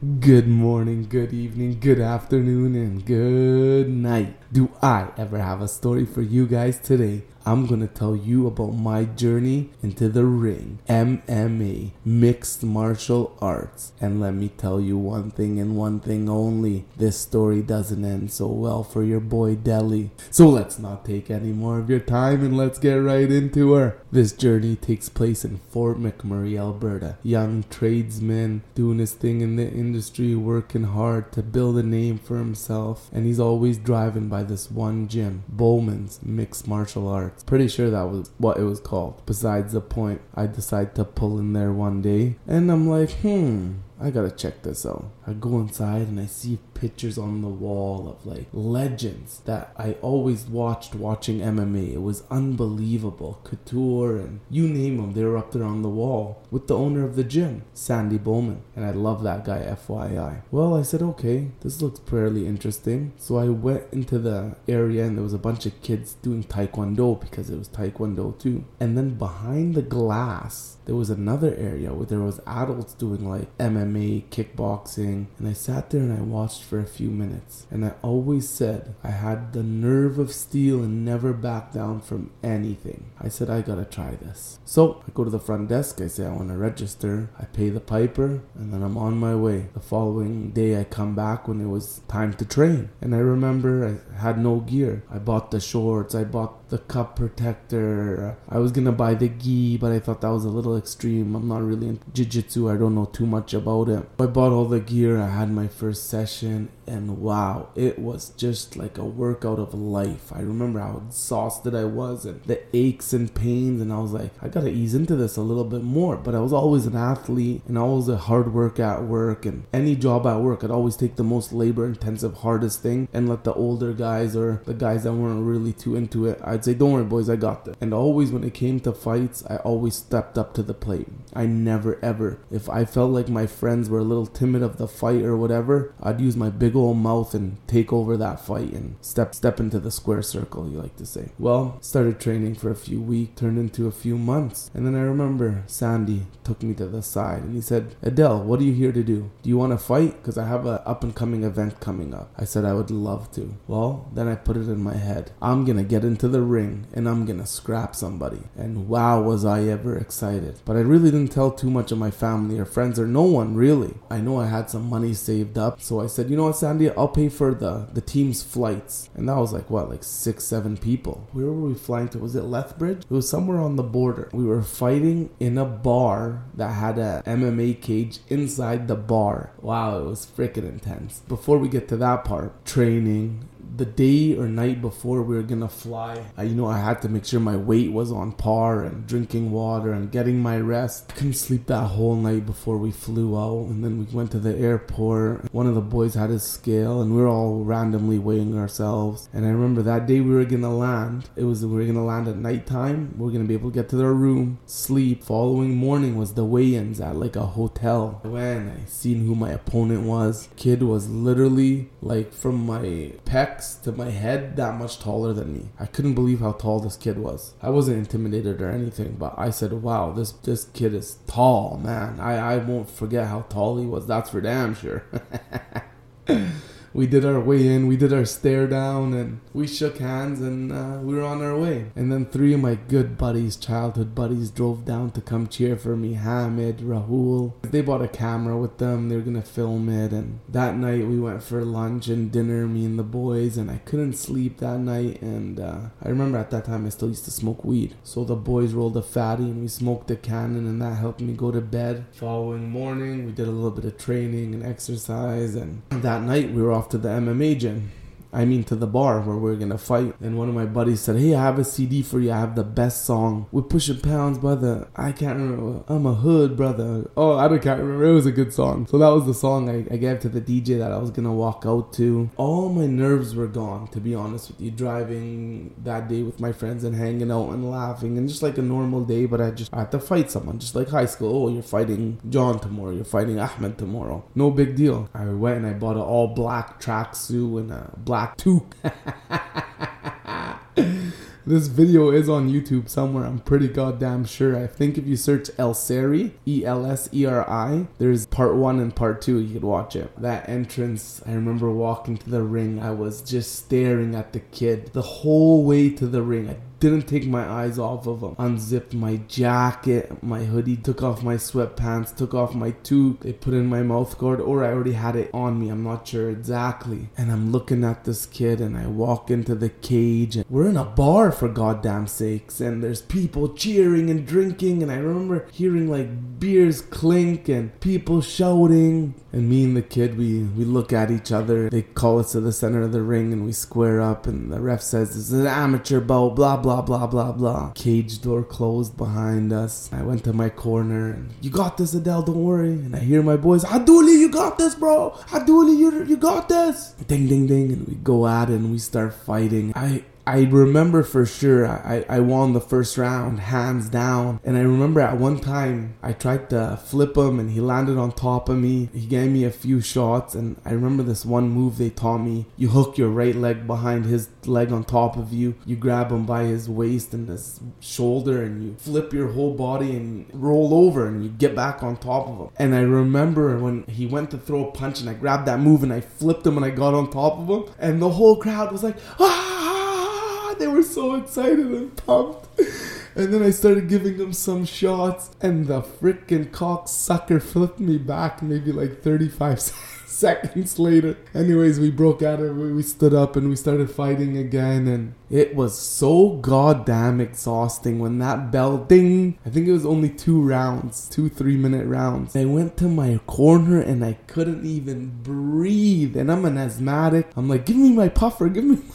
Good morning, good evening, good afternoon, and good night. Do I ever have a story for you guys today? I'm gonna tell you about my journey into the ring, MMA, mixed martial arts. And let me tell you one thing and one thing only this story doesn't end so well for your boy Deli. So let's not take any more of your time and let's get right into her. This journey takes place in Fort McMurray, Alberta. Young tradesman doing his thing in the industry, working hard to build a name for himself, and he's always driving by this one gym, Bowman's Mixed Martial Arts. Pretty sure that was what it was called. Besides the point, I decide to pull in there one day, and I'm like, hmm, I gotta check this out. I go inside and I see pictures on the wall of like legends that I always watched watching MMA. It was unbelievable. Couture and you name them, they were up there on the wall with the owner of the gym, Sandy Bowman. And I love that guy, FYI. Well, I said, okay, this looks fairly interesting. So I went into the area and there was a bunch of kids doing Taekwondo because it was Taekwondo too. And then behind the glass, there was another area where there was adults doing like MMA, kickboxing, and I sat there and I watched for a few minutes. And I always said I had the nerve of steel and never backed down from anything. I said I gotta try this. So I go to the front desk, I say I wanna register, I pay the piper, and then I'm on my way. The following day I come back when it was time to train. And I remember I had no gear. I bought the shorts, I bought the cup protector. I was gonna buy the gi, but I thought that was a little extreme. I'm not really into jiu-jitsu. I don't know too much about it. I bought all the gear. I had my first session, and wow, it was just like a workout of life. I remember how exhausted I was and the aches and pains, and I was like, I gotta ease into this a little bit more. But I was always an athlete, and always a hard work at work, and any job at work, I'd always take the most labor-intensive, hardest thing, and let the older guys or the guys that weren't really too into it, I'd say, "Don't worry, boys, I got this." And always when it came to fights, I always stepped up to the plate. I never ever, if I felt like my friends were a little timid of the fight or whatever, I'd use my big old mouth and take over that fight and step step into the square circle. You like to say. Well, started training for a few weeks, turned into a few months, and then I remember Sandy took me to the side and he said, "Adele, what are you here to do? Do you want to fight? Because I have an up and coming event coming up." I said I would love to. Well, then I put it in my head. I'm gonna get into the ring and I'm gonna scrap somebody. And wow, was I ever excited. But I really didn't tell too much of my family or friends or no one really. I know I had some money saved up, so I said, you know what, Sandy, I'll pay for the, the team's flights. And that was like what, like six, seven people. Where were we flying to? Was it Lethbridge? It was somewhere on the border. We were fighting in a bar that had a MMA cage inside the bar. Wow, it was freaking intense. Before we get to that part, training, the day or night before we were gonna fly, I, you know, I had to make sure my weight was on par and drinking water and getting my rest. Couldn't sleep that whole night before we flew out, and then we went to the airport. One of the boys had his scale, and we were all randomly weighing ourselves. And I remember that day we were gonna land. It was we were gonna land at nighttime. We are gonna be able to get to our room, sleep. Following morning was the weigh-ins at like a hotel. When I seen who my opponent was, kid was literally like from my pecs to my head that much taller than me. I couldn't believe how tall this kid was. I wasn't intimidated or anything, but I said, "Wow, this this kid is tall, man. I I won't forget how tall he was. That's for damn sure." we did our weigh in, we did our stare down, and we shook hands, and uh, we were on our way. And then three of my good buddies, childhood buddies, drove down to come cheer for me. Hamid, Rahul. They bought a camera with them. They were gonna film it. And that night we went for lunch and dinner, me and the boys. And I couldn't sleep that night. And uh, I remember at that time I still used to smoke weed. So the boys rolled a fatty, and we smoked a cannon, and that helped me go to bed. Following morning, we did a little bit of training and exercise. And that night we were off to the MMA gym. I mean, to the bar where we are gonna fight. And one of my buddies said, Hey, I have a CD for you. I have the best song. We're pushing pounds, brother. I can't remember. I'm a hood, brother. Oh, I don't can't remember. It was a good song. So that was the song I, I gave to the DJ that I was gonna walk out to. All my nerves were gone, to be honest with you. Driving that day with my friends and hanging out and laughing and just like a normal day, but I just I had to fight someone, just like high school. Oh, you're fighting John tomorrow. You're fighting Ahmed tomorrow. No big deal. I went and I bought an all black tracksuit and a black This video is on YouTube somewhere. I'm pretty goddamn sure. I think if you search El Seri, E L S E R I, there's part one and part two. You could watch it. That entrance, I remember walking to the ring. I was just staring at the kid the whole way to the ring. I didn't take my eyes off of him. Unzipped my jacket, my hoodie, took off my sweatpants, took off my tube. They put in my mouth guard, or I already had it on me. I'm not sure exactly. And I'm looking at this kid, and I walk into the cage. And we're in a bar for goddamn sakes, and there's people cheering and drinking. And I remember hearing like beers clink and people shouting. And me and the kid, we we look at each other. They call us to the center of the ring, and we square up. And the ref says, "This is an amateur bout." Blah blah blah blah blah blah. Cage door closed behind us. I went to my corner and you got this, Adele. Don't worry. And I hear my boys, Aduli, you got this, bro. Aduli, you you got this. Ding ding ding, and we go at it and we start fighting. I I remember for sure I, I won the first round hands down. And I remember at one time I tried to flip him and he landed on top of me. He gave me a few shots and I remember this one move they taught me. You hook your right leg behind his leg on top of you. You grab him by his waist and his shoulder and you flip your whole body and roll over and you get back on top of him. And I remember when he went to throw a punch and I grabbed that move and I flipped him and I got on top of him and the whole crowd was like, ah! They were so excited and pumped. And then I started giving them some shots, and the freaking cocksucker flipped me back maybe like 35 seconds later. Anyways, we broke out of it, we stood up and we started fighting again, and it was so goddamn exhausting when that bell ding. I think it was only two rounds, two three minute rounds. I went to my corner and I couldn't even breathe, and I'm an asthmatic. I'm like, give me my puffer, give me my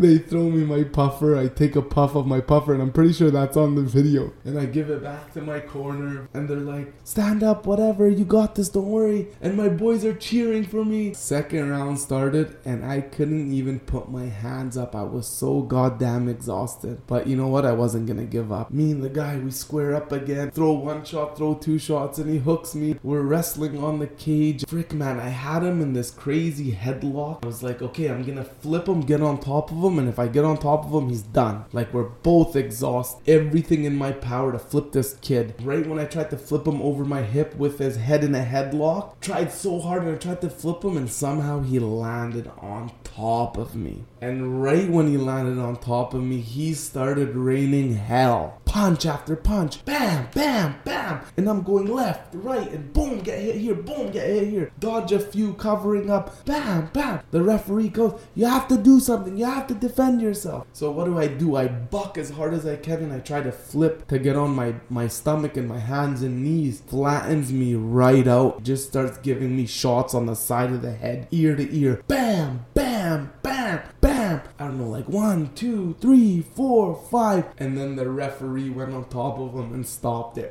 they throw me my puffer. I take a puff of my puffer, and I'm pretty sure that's on the video. And I give it back to my corner, and they're like, "Stand up, whatever. You got this. Don't worry." And my boys are cheering for me. Second round started, and I couldn't even put my hands up. I was so goddamn exhausted. But you know what? I wasn't gonna give up. Me and the guy, we square up again. Throw one shot, throw two shots, and he hooks me. We're wrestling on the cage. Frick, man, I had him in this crazy headlock. I was like, okay, I'm gonna flip him, get on top of him him, and if I get on top of him, he's done. Like we're both exhausted. Everything in my power to flip this kid. Right when I tried to flip him over my hip with his head in a headlock, tried so hard and I tried to flip him, and somehow he landed on top of me. And right when he landed on top of me, he started raining hell. Punch after punch. Bam, bam, bam. And I'm going left, right, and boom, get hit here, boom, get hit here. Dodge a few, covering up. Bam, bam. The referee goes, You have to do something. You have to defend yourself. So what do I do? I buck as hard as I can and I try to flip to get on my, my stomach and my hands and knees. Flattens me right out. Just starts giving me shots on the side of the head, ear to ear. Bam, bam. I don't know, like one, two, three, four, five. And then the referee went on top of him and stopped it.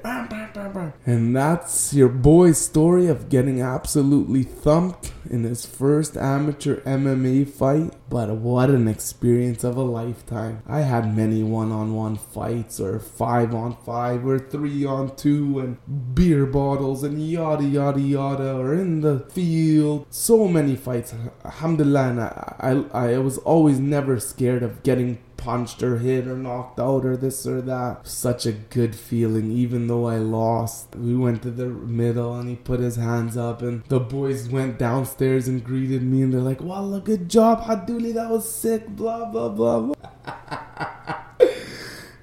And that's your boy's story of getting absolutely thumped in his first amateur MMA fight. But what an experience of a lifetime. I had many one on one fights, or five on five, or three on two, and beer bottles, and yada yada yada, or in the field. So many fights. Alhamdulillah, I, I, I was always never scared of getting punched or hit or knocked out or this or that. Such a good feeling, even though I lost. We went to the middle and he put his hands up, and the boys went downstairs and greeted me, and they're like, Wallah, good job, Haduli, that was sick, blah, blah, blah, blah.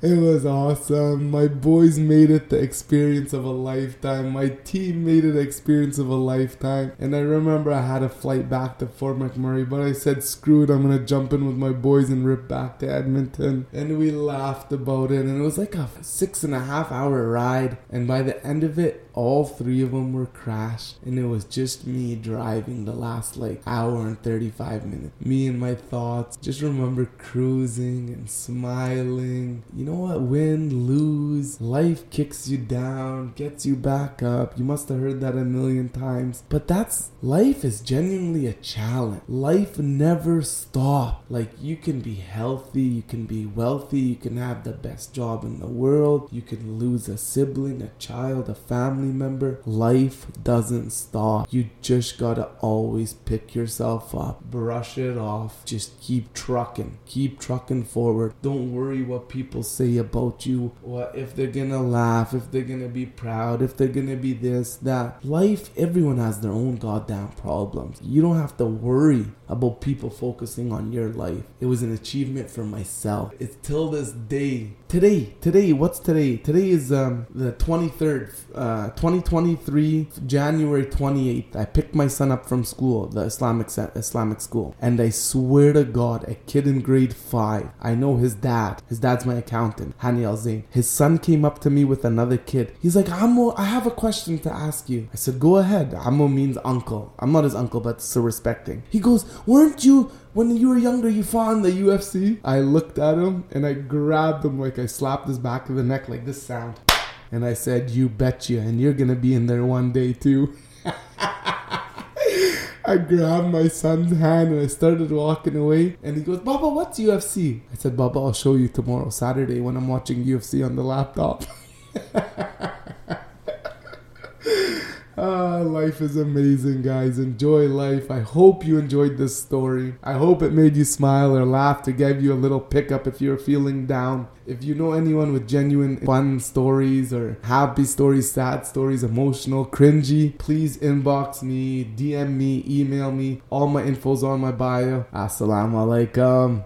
It was awesome. My boys made it the experience of a lifetime. My team made it the experience of a lifetime. And I remember I had a flight back to Fort McMurray, but I said, screw it, I'm gonna jump in with my boys and rip back to Edmonton. And we laughed about it. And it was like a six and a half hour ride. And by the end of it, all three of them were crashed. And it was just me driving the last like hour and 35 minutes. Me and my thoughts. Just remember cruising and smiling. You know know what? Win, lose, life kicks you down, gets you back up. You must have heard that a million times. But that's life is genuinely a challenge. Life never stops. Like you can be healthy, you can be wealthy, you can have the best job in the world, you can lose a sibling, a child, a family family member, life doesn't stop. You just gotta always pick yourself up, brush it off, just keep trucking, keep trucking forward. Don't worry what people say about you, or if they're gonna laugh, if they're gonna be proud, if they're gonna be this, that. Life, everyone has their own goddamn problems. You don't have to worry about people focusing on your life. It was an achievement for myself. It's till this day. Today, today, what's today? Today is um, the 23rd, uh, 2023, January 28th. I picked my son up from school, the Islamic Islamic school, and I swear to God, a kid in grade five. I know his dad. His dad's my accountant, Hani Al Zain. His son came up to me with another kid. He's like, Amo, I have a question to ask you. I said, Go ahead. Amo means uncle. I'm not his uncle, but so respecting. He goes, Weren't you when you were younger you fought in the UFC? I looked at him and I grabbed him like I slapped his back of the neck like this sound. And I said, You betcha, and you're gonna be in there one day too. I grabbed my son's hand and I started walking away. And he goes, Baba, what's UFC? I said, Baba, I'll show you tomorrow, Saturday, when I'm watching UFC on the laptop. Ah, life is amazing, guys. Enjoy life. I hope you enjoyed this story. I hope it made you smile or laugh to give you a little pickup if you're feeling down. If you know anyone with genuine fun stories or happy stories, sad stories, emotional, cringy, please inbox me, DM me, email me. All my info's on my bio. Assalamu alaikum.